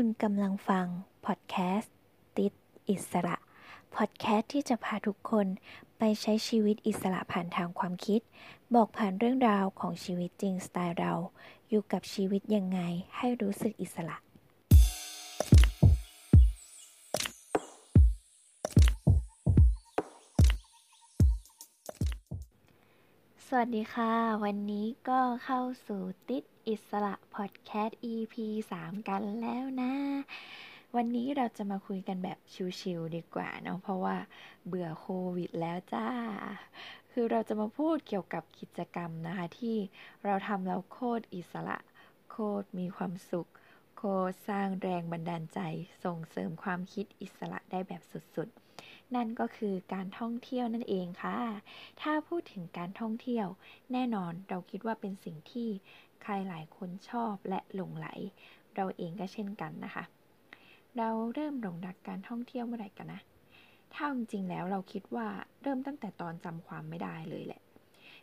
คุณกำลังฟัง พอดแคสต์ ติดอิสระ พอดแคสต์ที่จะพาทุกคนไปใช้ชีวิตอิสระผ่านทางความคิด บอกผ่านเรื่องราวของชีวิตจริงสไตล์เรา อยู่กับชีวิตยังไงให้รู้สึกอิสระ วัสดีค่ะ วันนี้ก็เข้าสู่ติดอิสระพอดแคสต์ EP 3 กันแล้วนะ วันนี้เราจะมาคุยกันแบบชิลๆดีกว่าเนาะเพราะว่าเบื่อโควิดแล้วจ้า คือเราจะมาพูดเกี่ยวกับกิจกรรมนะคะ ที่เราทำแล้วโคตรอิสระ โคตรมีความสุข โคตรสร้างแรงบันดาลใจ ส่งเสริมความคิดอิสระได้แบบสุดๆ นั่นก็คือการท่องเที่ยวนั่นเองค่ะ ถ้าพูดถึงการท่องเที่ยว แน่นอนเราคิดว่าเป็นสิ่งที่ใครหลายคนชอบและหลงไหล เราเองก็เช่นกันนะคะ เราเริ่มหลงรักการท่องเที่ยวเมื่อไหร่กันนะ ถ้าจริงๆแล้วเราคิดว่าเริ่มตั้งแต่ตอนจำความไม่ได้เลยแหละ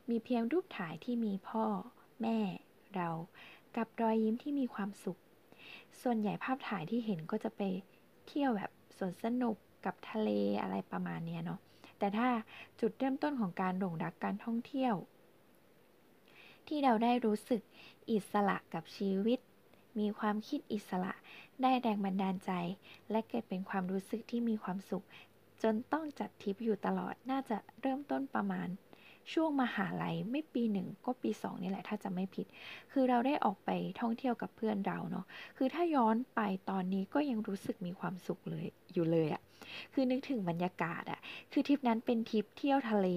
มีเพียงรูปถ่ายที่มีพ่อ แม่ เรา กับรอยยิ้มที่มีความสุข ส่วนใหญ่ภาพถ่ายที่เห็นก็จะไปเที่ยวแบบสวนสนุก กับทะเลอะไรประมาณนี้เนาะแต่ถ้าจุดเริ่มต้นของการหลงรักการท่องเที่ยว ที่เราได้รู้สึกอิสระกับชีวิต มีความคิดอิสระ ได้แรงบันดาลใจ และเกิดเป็นความรู้สึกที่มีความสุข จนต้องจัดทริปอยู่ตลอดน่าจะเริ่มต้นประมาณ ช่วงมหาลัยไม่ปีหนึ่งก็ปีสองนี่แหละถ้าจะไม่ผิด คือเราได้ออกไปท่องเที่ยวกับเพื่อนเราเนาะคือถ้าย้อนไปตอนนี้ก็ยังรู้สึกมีความสุขเลยอยู่เลยอะคือนึกถึงบรรยากาศอะคือทริปนั้นเป็นทริปเที่ยวทะเล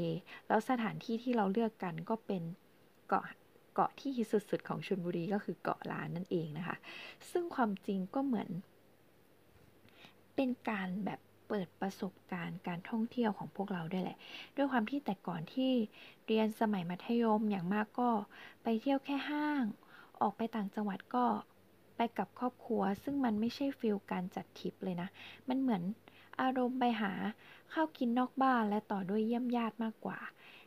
แล้วสถานที่ที่เราเลือกกันก็เป็นเกาะเกาะที่ฮิตสุดๆของชลบุรีก็คือเกาะล้านนั่นเองนะคะ ซึ่งความจริงก็เหมือนเป็นการแบบ เปิดประสบการณ์การท่องเที่ยวของพวกเราด้วยแหละ ด้วยความที่แต่ก่อนที่เรียนสมัยมัธยมอย่างมากก็ไปเที่ยวแค่ห้าง ออกไปต่างจังหวัดก็ไปกับครอบครัว ซึ่งมันไม่ใช่ฟิลการจัดทริปเลยนะ มันเหมือนอารมณ์ไปหาข้าวกินนอกบ้านและต่อด้วยเยี่ยมญาติมากกว่า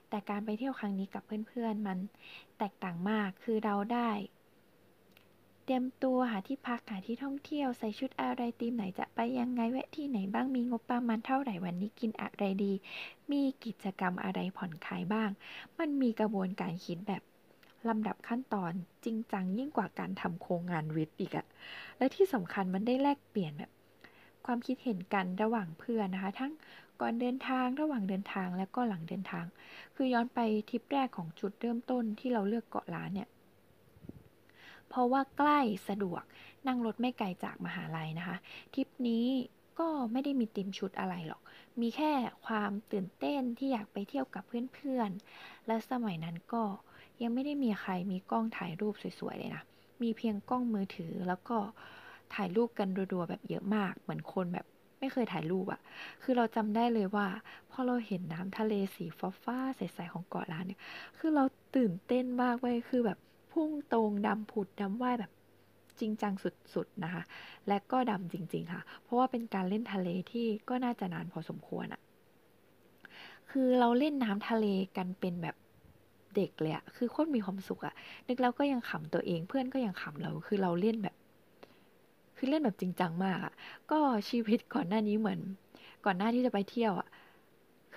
แต่การไปเที่ยวครั้งนี้กับเพื่อนๆมันแตกต่างมาก คือเราได้ เตรียมตัวหาที่พักหาที่ท่องเที่ยวใส่ชุดอะไรตีมไหนจะไปยังไงแวะที่ไหนบ้างมีงบประมาณเท่าไหร่วันนี้กินอะไรดี มีกิจกรรมอะไรผ่อนคลายบ้าง มันมีกระบวนการคิดแบบลำดับขั้นตอนจริงจังยิ่งกว่าการทำโครงงานวิทย์อีกอะและที่สำคัญมันได้แลกเปลี่ยนแบบความคิดเห็นกันระหว่างเพื่อนนะคะ ทั้งก่อนเดินทางระหว่างเดินทางและก็หลังเดินทาง คือย้อนไปทริปแรกของจุดเริ่มต้นที่เราเลือกเกาะล้านเนี่ย เพราะว่าใกล้สะดวกนั่งรถไม่ไกลจากมหาลัยนะคะ ทริปนี้ก็ไม่ได้มีติมชุดอะไรหรอก มีแค่ความตื่นเต้นที่อยากไปเที่ยวกับเพื่อนๆ และสมัยนั้นก็ยังไม่ได้มีใครมีกล้องถ่ายรูปสวยๆเลยนะ มีเพียงกล้องมือถือแล้วก็ถ่ายรูปกันรัวๆแบบเยอะมาก เหมือนคนแบบไม่เคยถ่ายรูปอะคือเราจำได้เลยว่าพอเราเห็นน้ำทะเลสีฟ้าๆใสๆของเกาะล้านเนี่ย คือเราตื่นเต้นมากเว้ย คือแบบ พุ่งตรงดำผุดดำว่ายแบบจริงจังสุดๆนะคะ และก็ดำจริง ๆ ค่ะ เพราะว่าเป็นการเล่นทะเลที่ก็น่าจะนานพอสมควรอะคือเราเล่นน้ำทะเลกันเป็นแบบเด็กเลยอะคือโคตรมีความสุขอะนึกแล้วก็ยังขำตัวเองเพื่อนก็ยังขำเรา คือเราเล่นแบบ คือเล่นแบบจริงจังมากอะก็ชีวิตก่อนหน้านี้เหมือน ก่อนหน้าที่จะไปเที่ยวอะ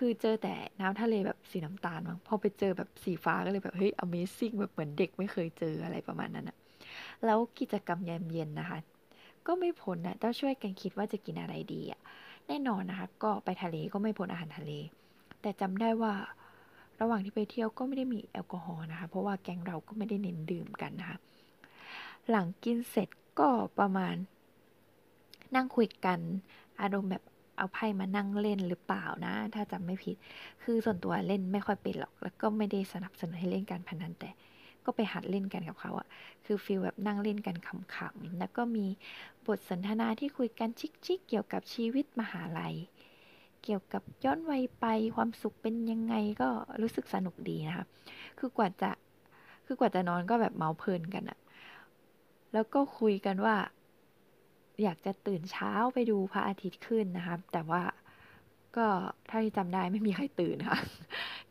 คือเจอแต่น้ำทะเลแบบสีน้ำตาลมั้งพอไปเจอแบบสีฟ้าก็เลยแบบเฮ้ย Amazing แบบเหมือนเด็กไม่เคยเจออะไรประมาณนั้นอะแล้วกิจกรรมยามเย็นนะคะ ก็ไม่พ้นนะต้องช่วยกันคิดว่าจะกินอะไรดีอะแน่นอนนะคะ ก็ไปทะเลก็ไม่พ้นอาหารทะเล แต่จำได้ว่าระหว่างที่ไปเที่ยวก็ไม่ได้มีแอลกอฮอล์นะคะ เพราะว่าแก๊งเราก็ไม่ได้เน้นดื่มกันนะคะ หลังกินเสร็จก็ประมาณนั่งคุยกันอารมณ์แบบ เอาไพ่มานั่งเล่นหรือเปล่านะ ถ้าจำไม่ผิด คือส่วนตัวเล่นไม่ค่อยเป็นหรอก แล้วก็ไม่ได้สนับสนุนให้เล่นการพนันแต่ก็ไปหัดเล่นกันกับเขาอะคือฟีลแบบนั่งเล่นกันขำๆ แล้วก็มีบทสนทนาที่คุยกันชิกๆเกี่ยวกับชีวิตมหาลัย เกี่ยวกับย้อนวัยไปความสุขเป็นยังไงก็รู้สึกสนุกดีนะคะ คือกว่าจะ คือกว่าจะนอนก็แบบเมาเพลินกันอะแล้วก็คุยกันว่า อยากจะตื่นเช้าไปดูพระอาทิตย์ขึ้นนะคะแต่ว่าก็ถ้าที่จำได้ไม่มีใครตื่นค่ะ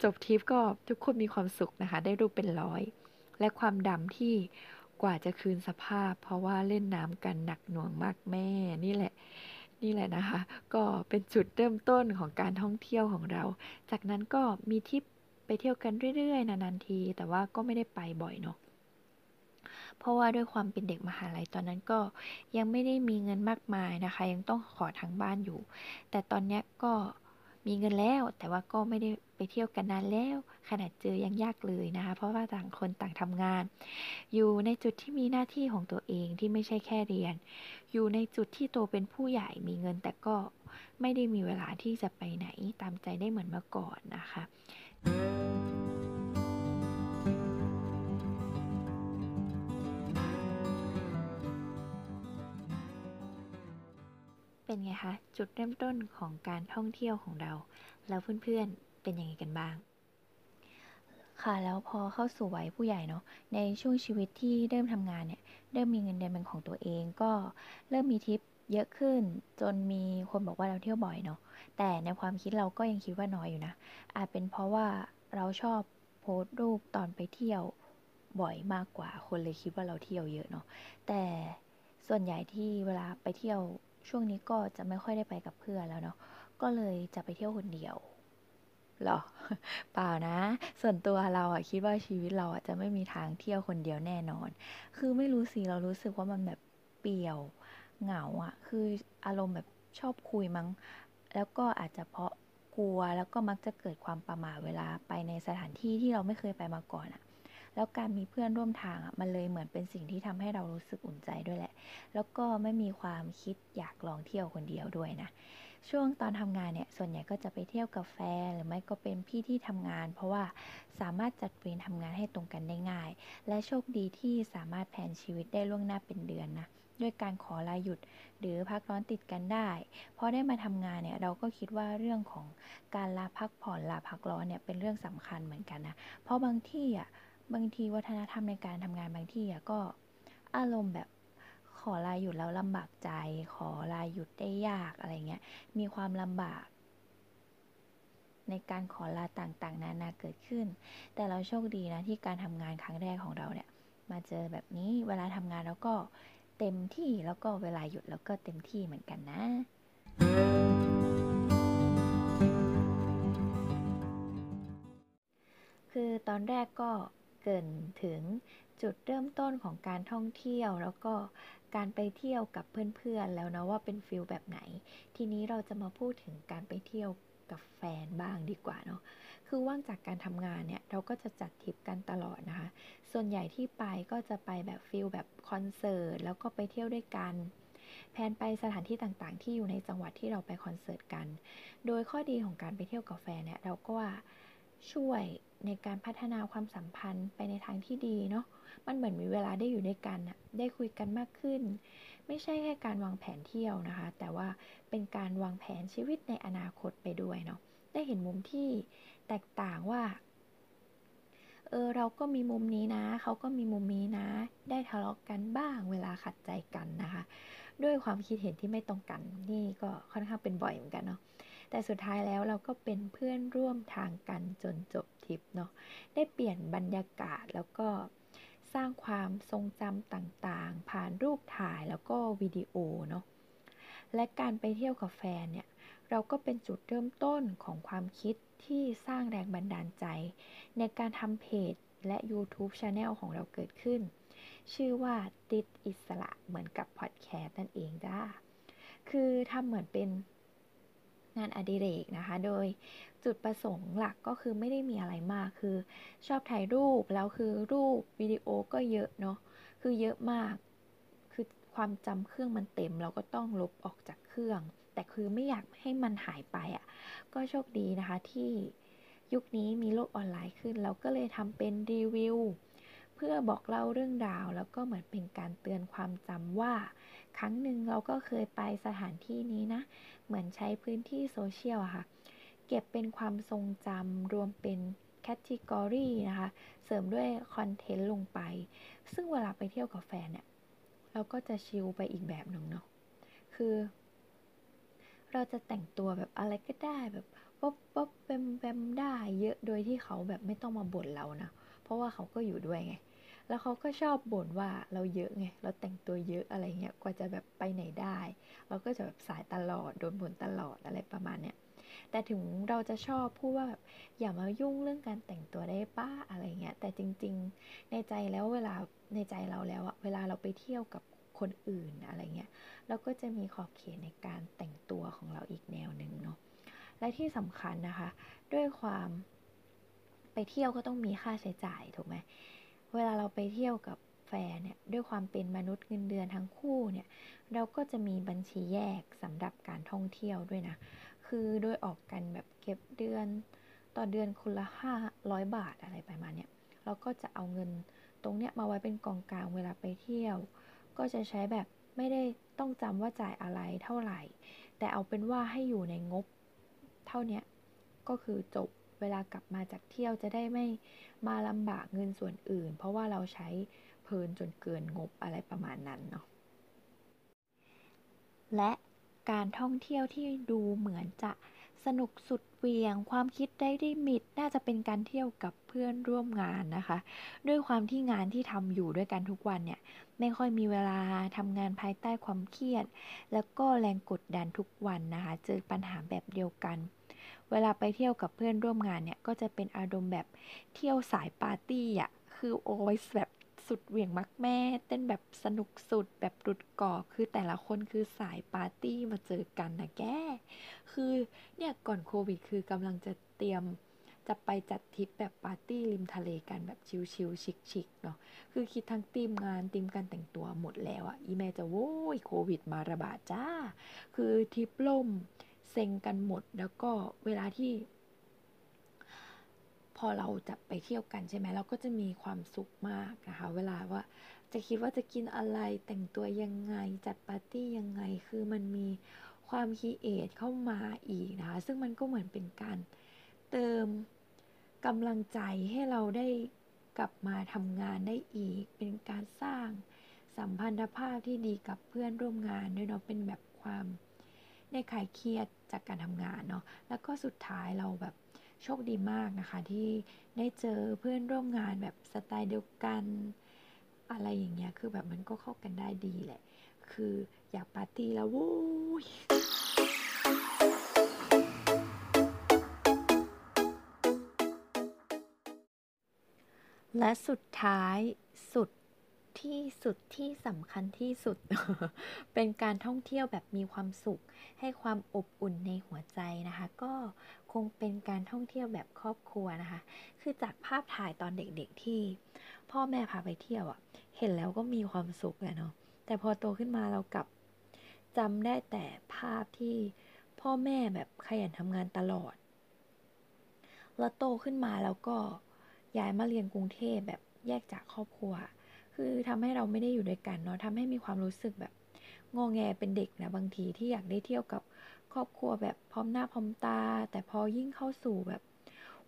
จบทริปก็ทุกคนมีความสุขนะคะ ได้รูปเป็นร้อย และความดำที่กว่าจะคืนสภาพ เพราะว่าเล่นน้ำกันหนักหน่วงมากแม่นี่แหละ นี่แหละนะคะ ก็เป็นจุดเริ่มต้นของการท่องเที่ยวของเรา จากนั้นก็มีทริปไปเที่ยวกันเรื่อยๆนานๆที แต่ว่าก็ไม่ได้ไปบ่อยเนาะ เพราะว่าด้วยความเป็นเด็กมหาลัยตอนนั้นก็ยังไม่ได้มีเงินมากมายนะคะ ยังต้องขอทางบ้านอยู่ แต่ตอนนี้ก็มีเงินแล้ว แต่ว่าก็ไม่ได้ไปเที่ยวกันนานแล้ว ขนาดเจอยังยากเลยนะคะ เพราะว่าต่างคนต่างทำงาน อยู่ในจุดที่มีหน้าที่ของตัวเองที่ไม่ใช่แค่เรียน อยู่ในจุดที่โตเป็นผู้ใหญ่มีเงิน แต่ก็ไม่ได้มีเวลาที่จะไปไหนตามใจได้เหมือนเมื่อก่อนนะคะ เป็นไงคะ จุดเริ่มต้นของการท่องเที่ยวของเรา แล้วเพื่อนๆเป็นยังไงกันบ้าง ค่ะแล้วพอเข้าสู่วัยผู้ใหญ่เนาะในช่วงชีวิตที่เริ่มทำงานเนี่ยเริ่มมีเงินเดือนเป็นของตัวเองก็เริ่มมีทิปเยอะขึ้นจนมีคนบอกว่าเราเที่ยวบ่อยเนาะแต่ในความคิดเราก็ยังคิดว่าน้อยอยู่นะ อาจเป็นเพราะว่าเราชอบโพสต์รูปตอนไปเที่ยวบ่อยมากกว่าคนเลยคิดว่าเราเที่ยวเยอะเนาะแต่ส่วนใหญ่ที่เวลาไปเที่ยว ช่วงนี้ก็จะไม่ค่อยได้ไปกับเพื่อนแล้วเนาะก็เลยจะไปเที่ยวคนเดียวหรอเปล่านะ ส่วนตัวเราอะคิดว่าชีวิตเราอะจะไม่มีทางเที่ยวคนเดียวแน่นอน คือไม่รู้สิเรารู้สึกว่ามันแบบเปี่ยวเหงาอะคืออารมณ์แบบชอบคุยมั้ง แล้วก็อาจจะเพราะกลัวแล้วก็มักจะเกิดความประหม่าเวลาไปในสถานที่ที่เราไม่เคยไปมาก่อนอะ แล้วการมีเพื่อนร่วมทางอะมันเลยเหมือนเป็นสิ่งที่ทำให้เรารู้สึกอุ่นใจด้วยแหละ แล้วก็ไม่มีความคิดอยากลองเที่ยวคนเดียวด้วยนะช่วงตอนทำงานเนี่ยส่วนใหญ่ก็จะไปเที่ยวกับแฟนหรือไม่ก็เป็นพี่ที่ทำงาน เพราะว่าสามารถจัดเวรทำงานให้ตรงกันได้ง่าย และโชคดีที่สามารถแผนชีวิตได้ล่วงหน้าเป็นเดือนนะด้วยการขอลาหยุดหรือพักร้อนติดกันได้พอได้มาทำงานเนี่ยเราก็คิดว่าเรื่องของการลาพักผ่อนลาพักร้อนเนี่ยเป็นเรื่องสำคัญเหมือนกันนะเพราะบางที่อะ บางทีวัฒนธรรมในการทำงานบางที่อะก็อารมณ์แบบขอลาหยุดแล้วลำบากใจ ขอลาหยุดได้ยากอะไรเงี้ย มีความลำบาก ในการขอลาต่างๆ นานาเกิดขึ้น แต่เราโชคดีนะที่การทำงานครั้งแรกของเราเนี่ย มาเจอแบบนี้เวลาทำงานแล้วก็เต็มที่แล้วก็เวลาหยุดแล้วก็เต็มที่เหมือนกันนะ คือตอนแรกก็ เกริ่นถึงจุดเริ่มต้นของการท่องเที่ยว แล้วก็การไปเที่ยวกับเพื่อนๆ แล้วนะว่าเป็น feel แบบไหน ทีนี้เราจะมาพูดถึงการไปเที่ยวกับแฟนบ้างดีกว่าเนาะ คือว่างจากการทำงานเนี่ยเราก็จะจัดทริปกันตลอดนะคะ ส่วนใหญ่ที่ไปก็จะไปแบบ feel แบบคอนเสิร์ตแล้วก็ไปเที่ยวด้วยกัน plan ไปสถานที่ต่างๆ ที่อยู่ในจังหวัดที่เราไปคอนเสิร์ตกัน โดยข้อดีของการไปเที่ยวกับแฟนเนี่ยเราก็ว่า ช่วยในการพัฒนาความสัมพันธ์ไปในทางที่ดีเนาะ มันเหมือนมีเวลาได้อยู่ด้วยกันอะได้คุยกันมากขึ้น ไม่ใช่แค่การวางแผนเที่ยวนะคะ แต่ว่าเป็นการวางแผนชีวิตในอนาคตไปด้วยเนาะ ได้เห็นมุมที่แตกต่างว่า เออเราก็มีมุมนี้นะ เขาก็มีมุมนี้นะ ได้ทะเลาะกกันบ้าง เวลาขัดใจกันนะคะ ด้วยความคิดเห็นที่ไม่ตรงกัน นี่ก็ค่อนข้างเป็นบ่อยเหมือนกันเนาะ แต่สุดท้ายแล้วเราก็เป็นเพื่อนร่วมทางกันจนจบทริปเนาะได้เปลี่ยนบรรยากาศแล้วก็สร้างความทรงจำต่างๆ ผ่านรูปถ่ายแล้วก็วิดีโอเนาะและการไปเที่ยวกับแฟนเนี่ยเราก็เป็นจุดเริ่มต้นของความคิดที่สร้างแรงบันดาลใจ ในการทำเพจและ YouTube Channel ของเราเกิดขึ้น ชื่อว่าติดอิสระเหมือนกับพอดแคสต์นั่นเองจ้าคือทำเหมือนเป็น งานอดิเรกนะคะ โดยจุดประสงค์หลักก็คือไม่ได้มีอะไรมาก คือชอบถ่ายรูป แล้วคือรูปวิดีโอก็เยอะเนาะ คือเยอะมาก คือความจำเครื่องมันเต็ม เราก็ต้องลบออกจากเครื่อง แต่คือไม่อยากให้มันหายไปอะ่ะ ก็โชคดีนะคะที่ยุคนี้มีโลกออนไลน์ขึ้น เราก็เลยทำเป็นรีวิว เพื่อบอกเล่าเรื่องราว แล้วก็เหมือนเป็นการเตือนความจำว่า ครั้งหนึ่งเราก็เคยไปสถานที่นี้นะ เหมือนใช้พื้นที่โซเชียลอะค่ะ เก็บเป็นความทรงจำรวมเป็น category นะคะ เสริมด้วย content ลงไป ซึ่งเวลาไปเที่ยวกับแฟนเนี่ย เราก็จะ chill ไปอีกแบบหนึ่งเนาะ คือ เราจะแต่งตัวแบบอะไรก็ได้แบบป๊บป๊บแบมแบมได้เยอะโดยที่เขาแบบไม่ต้องมาบ่นเรานะ เพราะว่าเขาก็อยู่ด้วยไง แล้วเขาก็ชอบบ่นว่าเราเยอะไง เราแต่งตัวเยอะอะไรเงี้ย กว่าจะแบบไปไหนได้ เราก็จะแบบสายตลอด โดนบ่นตลอดอะไรประมาณเนี้ย แต่ถึงเราจะชอบพูดว่าแบบอย่ามายุ่งเรื่องการแต่งตัวได้ป้าอะไรเงี้ย แต่จริง ๆ ในใจแล้วเวลาในใจเราแล้วอะเวลาเราไปเที่ยวกับคนอื่นอะไรเงี้ย เราก็จะมีขอบเขตในการแต่งตัวของเราอีกแนวหนึ่งเนาะ และที่สำคัญนะคะ ด้วยความไปเที่ยวก็ต้องมีค่าใช้จ่ายถูกไหม เวลาเราไปเที่ยวกับแฟนเนี่ยด้วยความเป็นมนุษย์เงินเดือนทั้งคู่เนี่ยเราก็จะมีบัญชีแยกสำหรับการท่องเที่ยวด้วยนะ คือโดยออกกันแบบเก็บเดือน ต่อเดือนคนละห้าร้อยบาทอะไรประมาณเนี้ยเราก็จะเอาเงินตรงเนี้ยมาไว้เป็นกองกลางเวลาไปเที่ยว ก็จะใช้แบบไม่ได้ต้องจำว่าจ่ายอะไรเท่าไหร่ แต่เอาเป็นว่าให้อยู่ในงบเท่านี้ก็คือจบ เวลากลับมาจากเที่ยวจะได้ไม่มาลำบากเงินส่วนอื่น เพราะว่าเราใช้เพลินจนเกินงบอะไรประมาณนั้นเนาะและการท่องเที่ยวที่ดูเหมือนจะสนุกสุดเวียง ความคิดได้ดิมิดน่าจะเป็นการเที่ยวกับเพื่อนร่วมงานนะคะ ด้วยความที่งานที่ทำอยู่ด้วยกันทุกวันเนี่ย ไม่ค่อยมีเวลาทำงานภายใต้ความเครียด แล้วก็แรงกดดันทุกวันนะคะ เจอปัญหาแบบเดียวกัน เวลาไปเที่ยวกับเพื่อนร่วมงานเนี่ย ก็จะเป็นอารมณ์แบบเที่ยวสายปาร์ตี้อะ คือโอ้ยแบบสุดเหวี่ยงมักแม่ เต้นแบบสนุกสุดแบบรุดก่อ คือแต่ละคนคือสายปาร์ตี้มาเจอกันนะแก คือเนี่ยก่อนโควิดคือกำลังจะเตรียมจะไปจัดทริปแบบปาร์ตี้ริมทะเลกันแบบชิลๆชิคๆเนาะ คือคิดทั้งทีมงานทีมการแต่งตัวหมดแล้วอะอีแม่จะโว้ยโควิดมาระบาดจ้า คือทริปล่ม เซ็งกันหมด แล้วก็เวลาที่ พอเราจะไปเที่ยวกันใช่ไหมเราก็จะมีความสุขมากนะคะ เวลาว่าจะคิดว่าจะกินอะไรแต่งตัวยังไงจัดปาร์ตี้ยังไงคือมันมีความคีเอทเข้ามาอีกนะคะ ซึ่งมันก็เหมือนเป็นการเติมกำลังใจให้เราได้กลับมาทำงานได้อีก เป็นการสร้างสัมพันธภาพที่ดีกับเพื่อนร่วมงานด้วยเนาะเป็นแบบความ ได้คลายเครียดจากการทำงานเนาะแล้วก็สุดท้ายเราแบบโชคดีมากนะคะ ที่ได้เจอเพื่อนร่วมงานแบบสไตล์เดียวกันอะไรอย่างเงี้ยคือแบบมันก็เข้ากันได้ดีแหละ คืออยากปาร์ตี้แล้ววู้ยและสุดท้ายสุด ที่สุดที่สำคัญที่สุด เป็นการท่องเที่ยวแบบมีความสุข ให้ความอบอุ่นในหัวใจนะคะ ก็คงเป็นการท่องเที่ยวแบบครอบครัวนะคะ คือจากภาพถ่ายตอนเด็กๆที่ พ่อแม่พาไปเที่ยวอะ่ะ เห็นแล้วก็มีความสุขแหละเนาะแต่พอโตขึ้นมาเรากลับจำได้แต่ภาพที่พ่อแม่แบบขยันทำงานตลอด แล้วโตขึ้นมาแล้วก็ย้ายมาเรียนกรุงเทพแบบแยกจากครอบครัว คือทำให้เราไม่ได้อยู่ด้วยกันเนาะทำให้มีความรู้สึกแบบงอแงเป็นเด็กนะบางทีที่อยากได้เที่ยวกับครอบครัวแบบพร้อมหน้าพร้อมตา แต่พอยิ่งเข้าสู่แบบ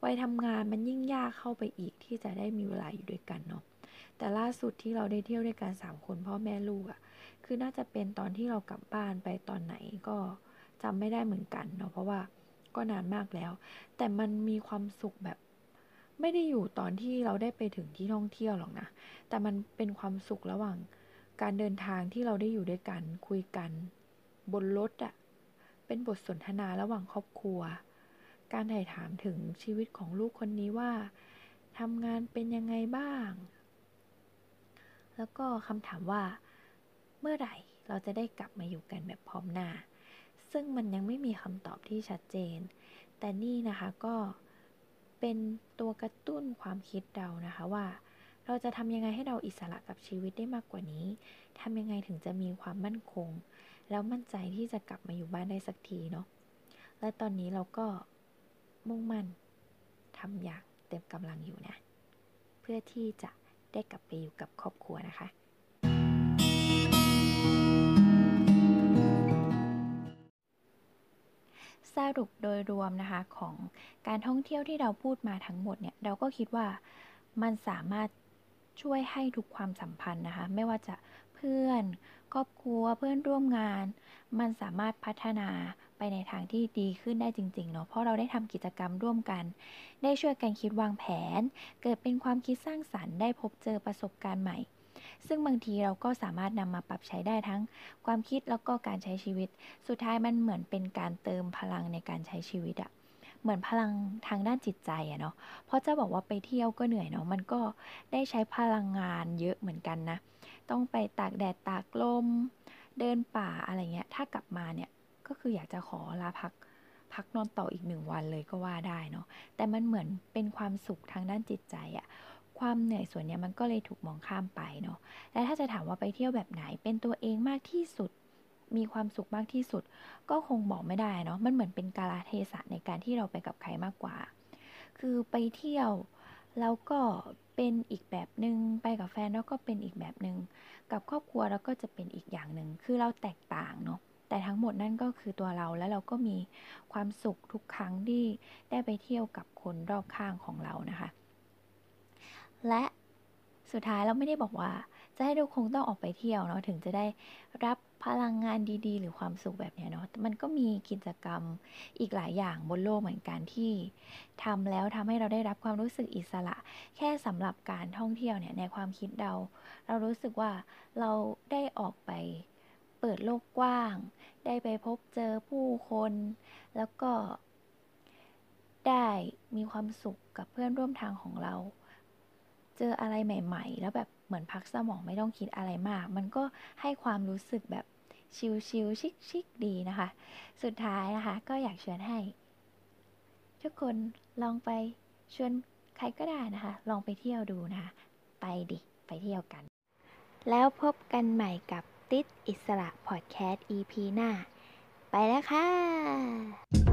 วัยทำงานมันยิ่งยากเข้าไปอีกที่จะได้มีเวลาอยู่ด้วยกันเนาะแต่ล่าสุดที่เราได้เที่ยวด้วยกันสามคนพ่อแม่ลูกอะ่ะคือน่าจะเป็นตอนที่เรากลับบ้านไปตอนไหนก็จำไม่ได้เหมือนกันเนาะเพราะว่าก็นานมากแล้ว แต่มันมีความสุขแบบ ไม่ได้อยู่ตอนที่เราได้ไปถึงที่ท่องเที่ยวหรอกนะ แต่มันเป็นความสุขระหว่าง การเดินทางที่เราได้อยู่ด้วยกันคุยกัน บนรถอะ่ะ เป็นบทสนทนาระหว่างครอบครัว การถ่ายถามถึงชีวิตของลูกคนนี้ว่าทำงานเป็นยังไงบ้าง แล้วก็คำถามว่า เมื่อไหร่เราจะได้กลับมาอยู่กันแบบพร้อมหน้า ซึ่งมันยังไม่มีคำตอบที่ชัดเจน แต่นี่นะคะก็ เป็นตัวกระตุ้นความคิดเรานะคะว่า เราจะทำยังไงให้เราอิสระกับชีวิตได้มากกว่านี้ทำยังไงถึงจะมีความมั่นคง แล้วมั่นใจที่จะกลับมาอยู่บ้านได้สักทีเนาะและตอนนี้เราก็มุ่งมั่นทำอย่างเต็มกำลังอยู่นะ เพื่อที่จะได้กลับไปอยู่กับครอบครัวนะคะ สรุปโดยรวมนะคะของการท่องเที่ยวที่เราพูดมาทั้งหมดเนี่ยเราก็คิดว่ามันสามารถช่วยให้ทุกความสัมพันธ์นะคะไม่ว่าจะเพื่อน ครอบครัวเพื่อนร่วมงาน มันสามารถพัฒนาไปในทางที่ดีขึ้นได้จริงๆเนาะเพราะเราได้ทำกิจกรรมร่วมกัน ได้ช่วยกันคิดวางแผน เกิดเป็นความคิดสร้างสรรค์ได้พบเจอประสบการณ์ใหม่ ซึ่งบางทีเราก็สามารถนำมาปรับใช้ได้ทั้งความคิดแล้วก็การใช้ชีวิต สุดท้ายมันเหมือนเป็นการเติมพลังในการใช้ชีวิตอะเหมือนพลังทางด้านจิตใจอะเนาะ เพราะจะบอกว่าไปเที่ยวก็เหนื่อยเนาะ มันก็ได้ใช้พลังงานเยอะเหมือนกันนะ ต้องไปตากแดดตากลม เดินป่าอะไรเงี้ย ถ้ากลับมาเนี่ยก็คืออยากจะขอลาพักพักนอนต่ออีกหนึ่งวันเลยก็ว่าได้เนาะ แต่มันเหมือนเป็นความสุขทางด้านจิตใจอะ ความเหนื่อยส่วนนี้มันก็เลยถูกมองข้ามไปเนาะและถ้าจะถามว่าไปเที่ยวแบบไหนเป็นตัวเองมากที่สุด มีความสุขมากที่สุด ก็คงบอกไม่ได้เนาะมันเหมือนเป็นกาลเทศะในการที่เราไปกับใครมากกว่า คือไปเที่ยวแล้วก็เป็นอีกแบบหนึง่งไปกับแฟนแล้วก็เป็นอีกแบบหนึง่งกับครอบครัวแล้วก็จะเป็นอีกอย่างหนึ่งคือเราแตกต่างเนาะแต่ทั้งหมดนั่นก็คือตัวเราแล้วเราก็มีความสุขทุกครั้งที่ได้ไปเที่ยวกับคนรอบข้างของเรานะคะ และสุดท้ายเราไม่ได้บอกว่า จะให้ทุกคนต้องออกไปเที่ยวเนาะถึงจะได้รับพลังงานดีๆ หรือความสุขแบบนี้เนาะมันก็มีกิจกรรมอีกหลายอย่างบนโลกเหมือนกันที่ทำแล้วทำให้เราได้รับความรู้สึกอิสระ แค่สำหรับการท่องเที่ยวเนี่ยในความคิดเรา เรารู้สึกว่าเราได้ออกไปเปิดโลกกว้าง ได้ไปพบเจอผู้คน แล้วก็ได้มีความสุขกับเพื่อนร่วมทางของเรา เจออะไรใหม่ ๆ แล้วแบบเหมือนพักสมองไม่ต้องคิดอะไรมาก มันก็ให้ความรู้สึกแบบชิลๆชิคๆดีนะคะ สุดท้ายนะคะก็อยากชวนให้ ทุกคนลองไปชวนใครก็ได้นะคะ ลองไปเที่ยวดูนะคะ ไปดิ ไปเที่ยวกัน แล้วพบกันใหม่กับติดอิสระพอดแคสต์ EP หน้า ไปแล้วค่ะ